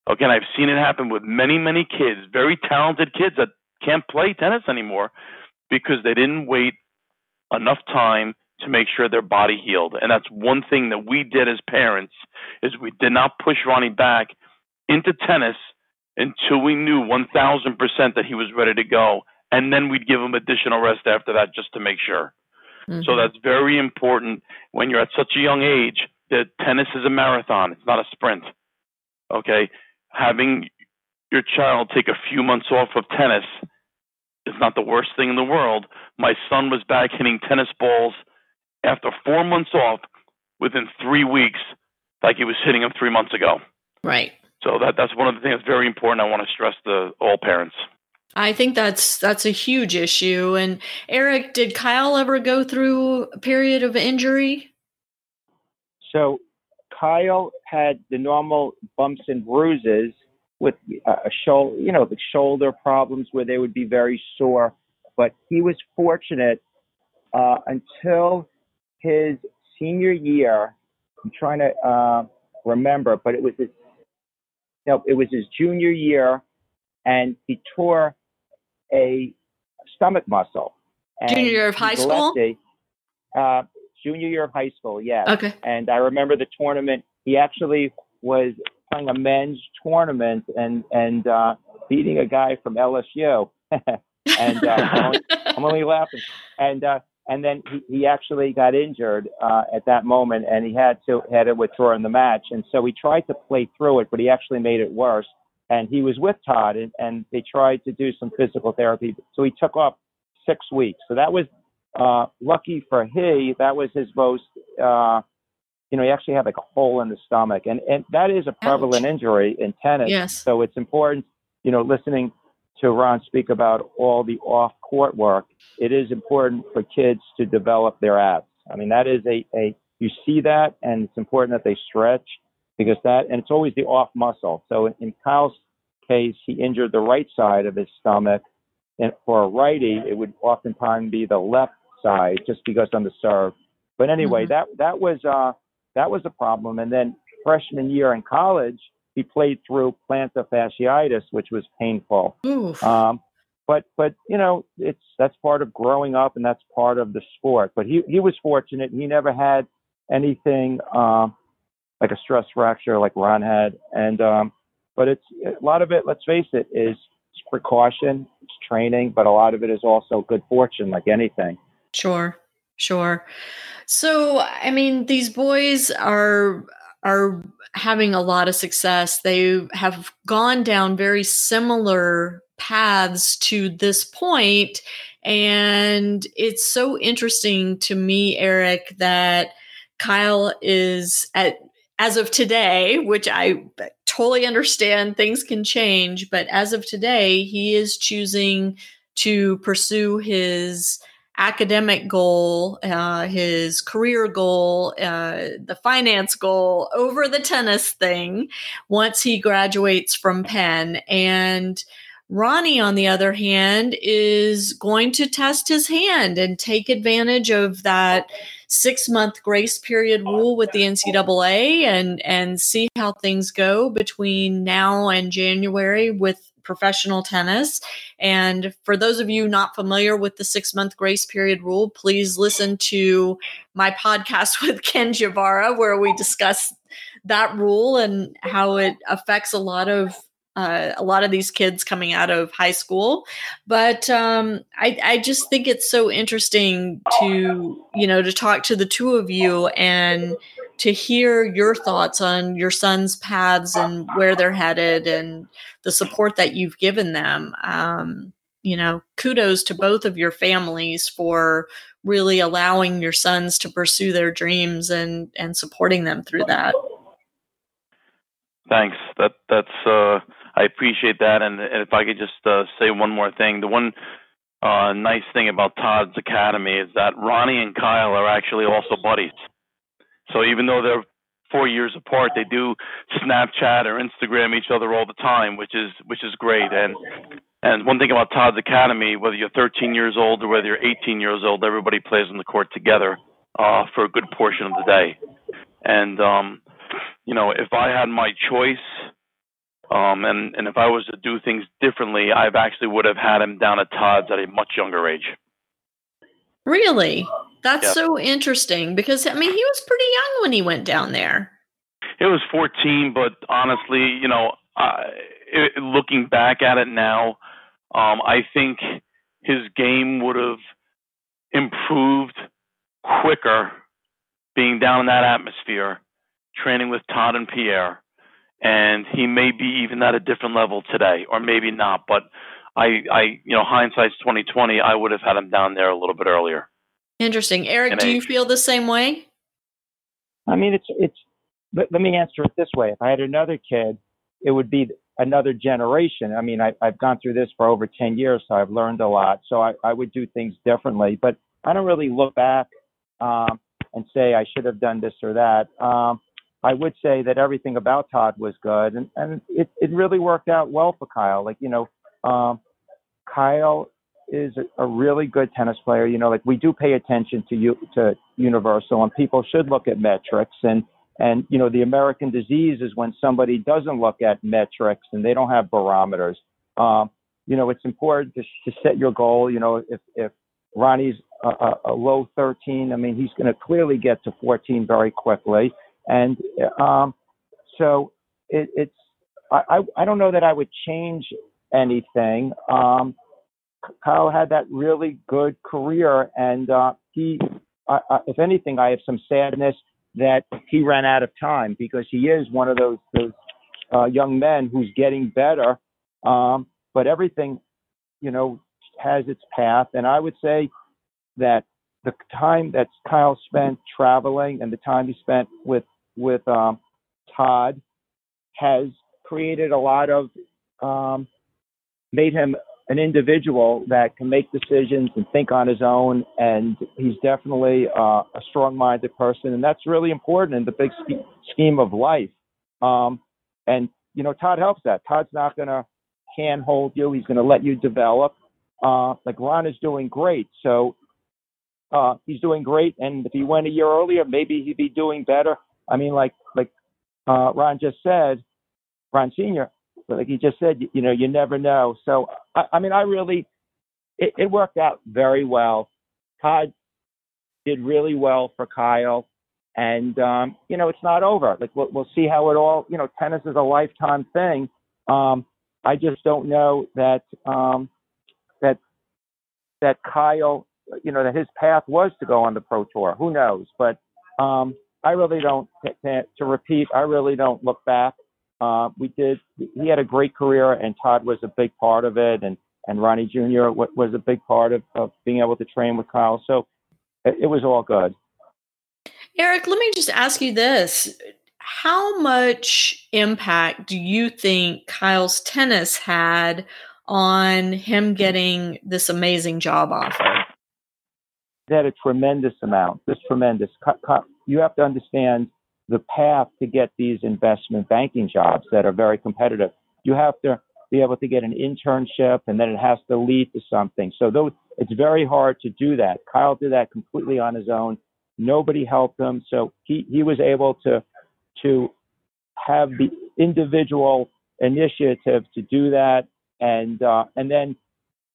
C: Okay, and I've seen it happen with many, many kids, very talented kids that can't play tennis anymore because they didn't wait enough time to make sure their body healed. And that's one thing that we did as parents is we did not push Ronnie back into tennis until we knew 1000% that he was ready to go and then we'd give them additional rest after that just to make sure. Mm-hmm. So that's very important when you're at such a young age that tennis is a marathon, it's not a sprint. Okay? Having your child take a few months off of tennis is not the worst thing in the world. My son was back hitting tennis balls after four months off within three weeks, like he was hitting them three months ago.
B: Right.
C: So that that's one of the things that's very important. I want to stress to all parents.
B: I think that's that's a huge issue. And Eric, did Kyle ever go through a period of injury?
D: So Kyle had the normal bumps and bruises with a shoulder, you know, the shoulder problems where they would be very sore. But he was fortunate uh, until his senior year. I'm trying to uh, remember, but it was his no, it was his junior year, and he tore a stomach muscle.
B: junior year of high school.
D: Uh, junior year of high school, yes.
B: Okay.
D: And I remember the tournament. He actually was playing a men's tournament and and uh, beating a guy from LSU. and uh, I'm, only, I'm, only, laughing. And uh, and then he, he actually got injured uh, at that moment, and he had to had to withdraw in the match. And so he tried to play through it, but he actually made it worse. And he was with Todd, and, and they tried to do some physical therapy. So he took off six weeks. So that was uh, lucky for he. That was his most. Uh, you know, he actually had like a hole in the stomach, and and that is a prevalent Ouch. injury in tennis.
B: Yes.
D: So it's important, you know, listening to Ron speak about all the off court work, it is important for kids to develop their abs. I mean, that is a, a you see that, and it's important that they stretch because that, and it's always the off muscle. So in, in Kyle's case, he injured the right side of his stomach, and for a righty, it would oftentimes be the left side just because on the serve. But anyway, mm-hmm. that that was uh, that was a problem. And then freshman year in college, he played through plantar fasciitis, which was painful. Um, but but you know it's that's part of growing up and that's part of the sport. But he he was fortunate. He never had anything um, like a stress fracture like Ron had. And um, but it's a lot of it. Let's face it, is precaution, it's training, but a lot of it is also good fortune, like anything.
B: Sure, sure. So I mean, these boys are are having a lot of success. They have gone down very similar paths to this point, And it's so interesting to me, Eric, that Kyle is at as of today, which I totally understand things can change, but as of today, he is choosing to pursue his academic goal, uh, his career goal, uh, the finance goal over the tennis thing once he graduates from Penn. And Ronnie, on the other hand, is going to test his hand and take advantage of that six month grace period oh, rule with the NCAA and and see how things go between now and January with professional tennis. And for those of you not familiar with the six month grace period rule, please listen to my podcast with Ken Javara, where we discuss that rule and how it affects a lot of uh, a lot of these kids coming out of high school. But um, I, I just think it's so interesting to you know to talk to the two of you and to hear your thoughts on your son's paths and where they're headed and the support that you've given them. Um, you know, kudos to both of your families for really allowing your sons to pursue their dreams and and supporting them through that.
C: Thanks. That that's uh, I appreciate that. And, if I could just uh, say one more thing, the one uh, nice thing about Todd's Academy is that Ronnie and Kyle are actually also buddies. So even though they're four years apart, they do Snapchat or Instagram each other all the time, which is which is great. And and one thing about Todd's Academy, whether you're 13 years old or whether you're 18 years old, everybody plays on the court together uh, for a good portion of the day. And um, you know, if I had my choice, um, and and if I was to do things differently, I actually would have had him down at Todd's at a much younger age.
B: Really, that's so interesting because I mean he was pretty young when he went down there.
C: It was 14, but honestly, you know, uh, it, looking back at it now, um, I think his game would have improved quicker being down in that atmosphere training with Todd and Pierre, and he may be even at a different level today, or maybe not. But I, I, you know, hindsight's twenty twenty. I would have had him down there a little bit earlier.
B: Interesting, Eric. do age. you feel the same way?
D: I mean, it's it's. Let, let me answer it this way: If I had another kid, it would be another generation. I mean, I, I've gone through this for over ten years, so I've learned a lot. So I, I would do things differently, but I don't really look back um, and say I should have done this or that. Um, I would say that everything about Todd was good, and and it it really worked out well for Kyle. Like you know, um, Kyle is a, a really good tennis player. You know, like we do pay attention to you to Universal, and people should look at metrics. And and you know, the American disease is when somebody doesn't look at metrics and they don't have barometers. Um, you know, it's important to, to set your goal. You know, if if Ronnie's a, a, a low 13, I mean, he's going to clearly get to 14 very quickly. And um, so it, it's I, I don't know that I would change anything. Um, Kyle had that really good career, and uh, he, uh, if anything, I have some sadness that he ran out of time because he is one of those those uh, young men who's getting better. Um, but everything, you know, has its path, and I would say that the time that Kyle spent traveling and the time he spent with with um, Todd has created a lot of, um, made him an individual that can make decisions and think on his own. And he's definitely uh, a strong minded person. And that's really important in the big scheme of life. Um, and, you know, Todd helps that. Todd's not going to handhold you, he's going to let you develop. Uh, like Ron is doing great. So uh, he's doing great. And if he went a year earlier, maybe he'd be doing better. I mean, like like uh, Ron just said, Ron Senior, like he just said, you, you know, you never know. So I, I mean, I really, it, it worked out very well. Todd did really well for Kyle, and um, you know, it's not over. Like we'll, we'll see how it all. You know, tennis is a lifetime thing. Um, I just don't know that um, that that Kyle, you know, that his path was to go on the pro tour. Who knows? But um, I really don't to, to repeat. I really don't look back. Uh, we did. He had a great career, and Todd was a big part of it, and and Ronnie Jr. was a big part of, of being able to train with Kyle. So it, it was all good.
B: Eric, let me just ask you this: How much impact do you think Kyle's tennis had on him getting this amazing job offer?
D: It had a tremendous amount, just tremendous you have to understand the path to get these investment banking jobs that are very competitive. You have to be able to get an internship and then it has to lead to something. So those, it's very hard to do that. Kyle did that completely on his own. Nobody helped him. So he, he was able to, to have the individual initiative to do that. And, uh, and then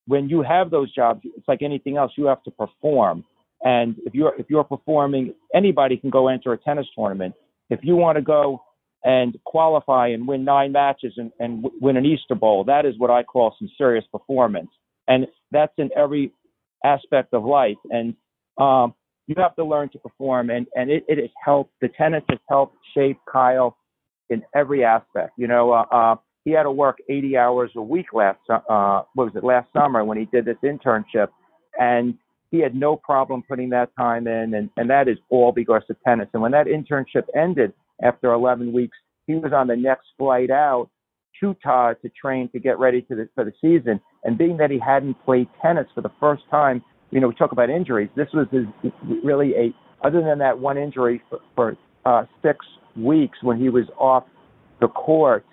D: when you have those jobs, it's like anything else, you have to perform. And if you're if you're performing, anybody can go enter a tennis tournament. If you want to go and qualify and win nine matches and, and win an Easter Bowl, that is what I call some serious performance. And that's in every aspect of life. And um, you have to learn to perform. And, and it, it has helped, the tennis has helped shape Kyle in every aspect. You know, uh, uh, he had to work 80 hours a week last, uh, what was it, last summer when he did this internship. And he had no problem putting that time in, and and that is all because of tennis. And when that internship ended after 11 weeks, he was on the next flight out to Todd to train to get ready to the, for the season. And being that he hadn't played tennis for the first time, you know, we talk about injuries. This was his, really a other than that one injury for, for uh, six weeks when he was off the court.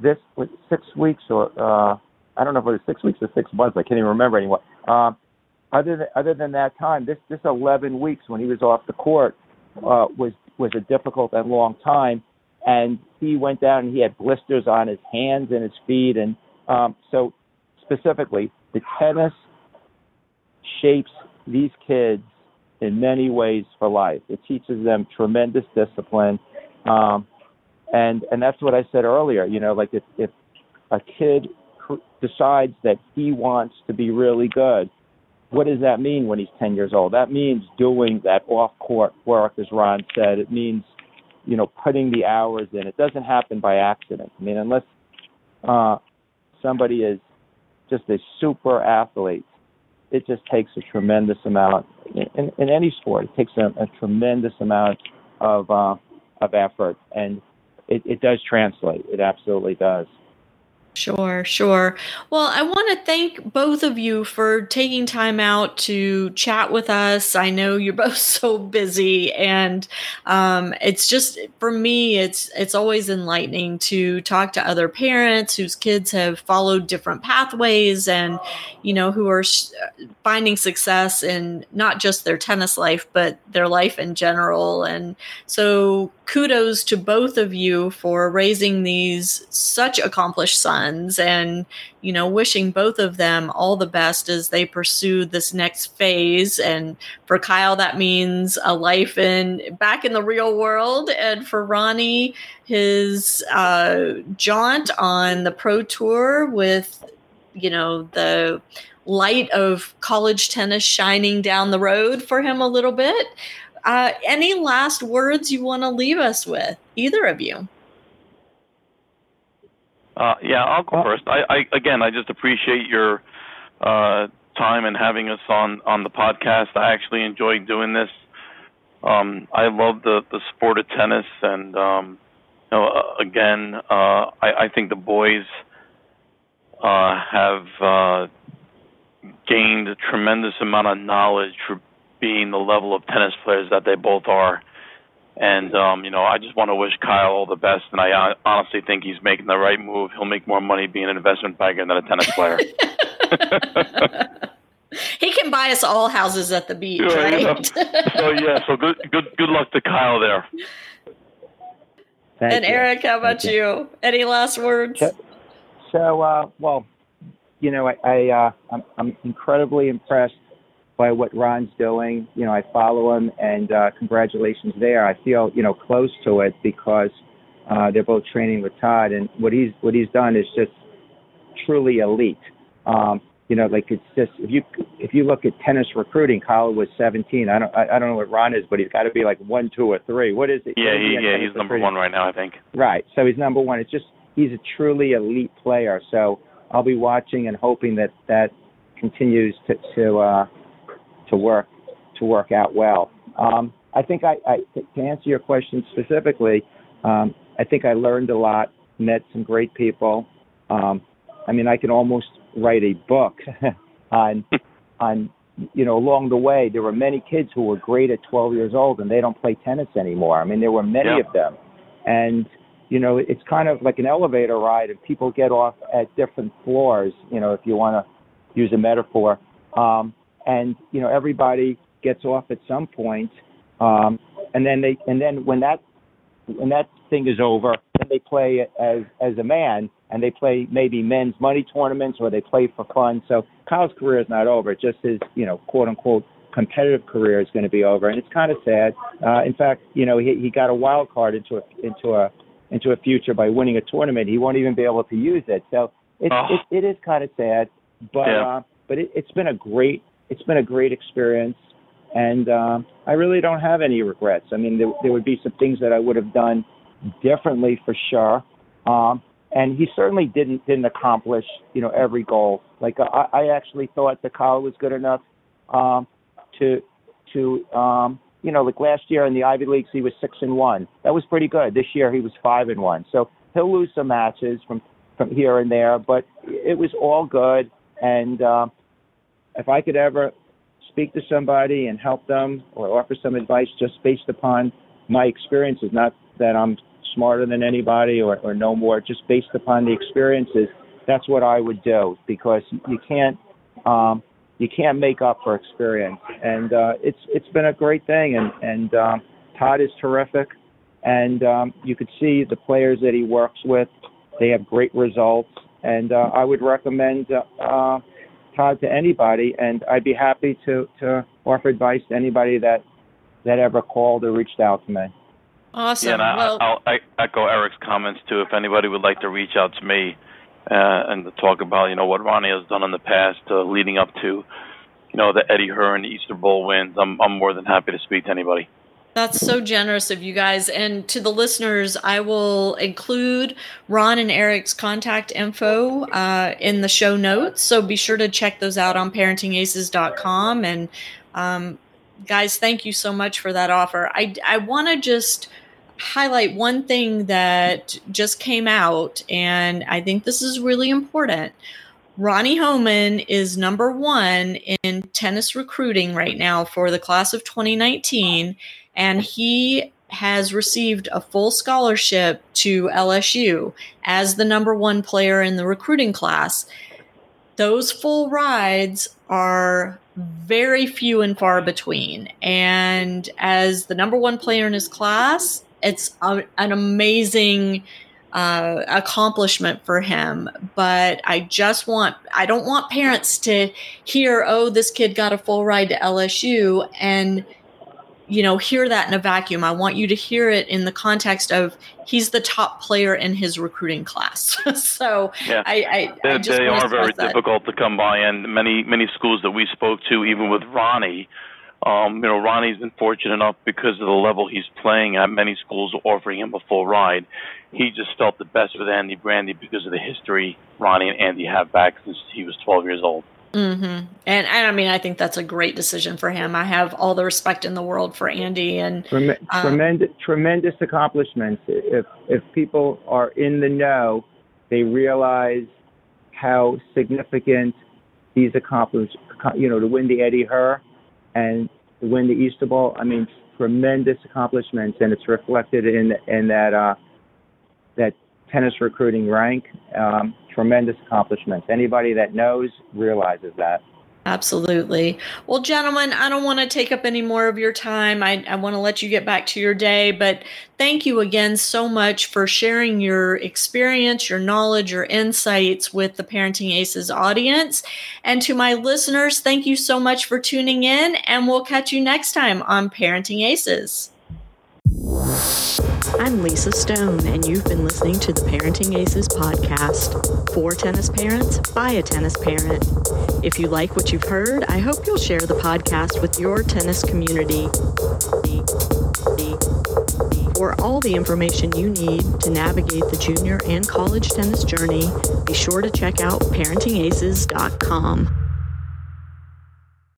D: This was six weeks or uh, I don't know if it was six weeks or six months. I can't even remember anymore. Um, other than other than that time, this this 11 weeks when he was off the court uh, was was a difficult and long time. And he went down and he had blisters on his hands and his feet, and um, so specifically, the tennis shapes these kids in many ways for life. It teaches them tremendous discipline, um, and and that's what I said earlier. You know, like if if a kid decides that he wants to be really good, what does that mean when he's 10 years old? That means doing that off court work, as Ron said. It means, you know, putting the hours in. It doesn't happen by accident. I mean, unless uh, somebody is just a super athlete, it just takes a tremendous amount. In, in any sport, it takes a, a tremendous amount of uh, of effort, and it, it does translate. It absolutely does.
B: Sure, sure. Well, I want to thank both of you for taking time out to chat with us. I know you're both so busy, and um, it's just for me, it's it's always enlightening to talk to other parents whose kids have followed different pathways, and you know who are sh- finding success in not just their tennis life, but their life in general. And so, kudos to both of you for raising these such accomplished sons and you know wishing both of them all the best as they pursue this next phase. And for Kyle that means a life in back in the real world. And for Ronnie his uh, jaunt on the pro tour with you know the light of college tennis shining down the road for him a little bit uh, any last words you want to leave us with, either of you?
C: Uh, yeah, I'll go first. I, I again, I just appreciate your uh, time and having us on on the podcast. I actually enjoy doing this. Um, I love the the sport of tennis, and um, you know, uh, again, uh, I, I think the boys uh, have uh, gained a tremendous amount of knowledge for being the level of tennis players that they both are. And um, you know, I just want to wish Kyle all the best, and I honestly think he's making the right move. He'll make more money being an investment banker than a tennis player.
B: he can buy us all houses at the beach, yeah,
C: right? so yeah, so good, good, good luck to Kyle there.
B: Thank and you. Eric, how about you. Any last words?
D: So, so uh, well, you know, I, I uh, I'm, I'm incredibly impressed by what Ron's doing. You know, I follow him, and uh, congratulations there. I feel you know close to it because uh, they're both training with Todd, and what he's what he's done is just truly elite. Um, you know, like it's just if you if you look at tennis recruiting, Kyle was 17. I don't I, I don't know what Ron is, but he's got to be like one, two, or three. What is it?
C: Yeah, he, yeah, he's number one right now, I think.
D: Right. So he's number one. It's just he's a truly elite player. So I'll be watching and hoping that that continues to to uh, to work to work out well. Um, I think I, I, to answer your question specifically, um, I think I learned a lot, met some great people. Um, I mean, I can almost write a book on on you know along the way. There were many kids who were great at 12 years old and they don't play tennis anymore. I mean, there were many
C: yeah.
D: of them, and you know, it's kind of like an elevator ride, and people get off at different floors. You know, if you want to use a metaphor. Um, and you know everybody gets off at some point, um, and then they and then when that when that thing is over, then they play as as a man, and they play maybe men's money tournaments or they play for fun. So Kyle's career is not over; just his you know quote unquote competitive career is going to be over, and it's kind of sad. Uh, in fact, you know he he got a wild card into a into a into a future by winning a tournament. He won't even be able to use it. So it
C: oh.
D: it, it is kind of sad, but
C: yeah.
D: uh, but it, it's been a great it's been a great experience, and um, I really don't have any regrets. I mean, there, there would be some things that I would have done differently for sure. Um, and he certainly didn't didn't accomplish you know every goal. Like I, I actually thought that Kyle was good enough um, to to um, you know like last year in the Ivy Leagues he was six and one. That was pretty good. This year he was five and one. So he'll lose some matches from from here and there, but it was all good. And uh, if I could ever speak to somebody and help them or offer some advice just based upon my experiences, not that I'm smarter than anybody or, or no more, just based upon the experiences, that's what I would do because you can't um, you can't make up for experience. And uh, it's it's been a great thing, and and um, Todd is terrific, and um, you could see the players that he works with, they have great results, and uh, I would recommend. Uh, uh, Todd to anybody, and I'd be happy to, to offer advice to anybody that that ever called or reached out to me.
B: Awesome.
C: Yeah, and I,
B: well,
C: I'll I echo Eric's comments too. If anybody would like to reach out to me uh, and to talk about you know what Ronnie has done in the past, uh, leading up to you know the Eddie Herr Easter Bowl wins, I'm I'm more than happy to speak to anybody.
B: That's so generous of you guys. And to the listeners, I will include Ron and Eric's contact info uh, in the show notes. So be sure to check those out on parentingaces.com. And um, guys, thank you so much for that offer. I, I want to just highlight one thing that just came out, and I think this is really important. Ronnie Hohmann is number one in tennis recruiting right now for the class of 2019 and he has received a full scholarship to LSU as the number one player in the recruiting class. Those full rides are very few and far between. And as the number one player in his class, it's a, an amazing uh, accomplishment for him. But I just want, I don't want parents to hear, oh, this kid got a full ride to LSU and you know hear that in a vacuum i want you to hear it in the context of he's the top player in his recruiting class so
C: yeah.
B: i, I,
C: they,
B: I just
C: they are very
B: that.
C: difficult to come by and many many schools that we spoke to even with ronnie um, you know, Ronnie's been fortunate enough because of the level he's playing at. Many schools are offering him a full ride. He just felt the best with Andy Brandi because of the history Ronnie and Andy have back since he was 12 years old.
B: Mm-hmm. And, and I mean, I think that's a great decision for him. I have all the respect in the world for Andy and
D: Trem-
B: um,
D: tremendous tremendous accomplishments. If if people are in the know, they realize how significant these accomplishments. You know, to win the Eddie Herr and to win the Easter Bowl. I mean, tremendous accomplishments, and it's reflected in in that uh, that tennis recruiting rank. Um, tremendous accomplishments. Anybody that knows realizes that.
B: Absolutely. Well, gentlemen, I don't want to take up any more of your time. I, I want to let you get back to your day, but thank you again so much for sharing your experience, your knowledge, your insights with the Parenting Aces audience. And to my listeners, thank you so much for tuning in, and we'll catch you next time on Parenting Aces.
A: I'm Lisa Stone, and you've been listening to the Parenting Aces podcast. For tennis parents, by a tennis parent. If you like what you've heard, I hope you'll share the podcast with your tennis community. For all the information you need to navigate the junior and college tennis journey, be sure to check out parentingaces.com.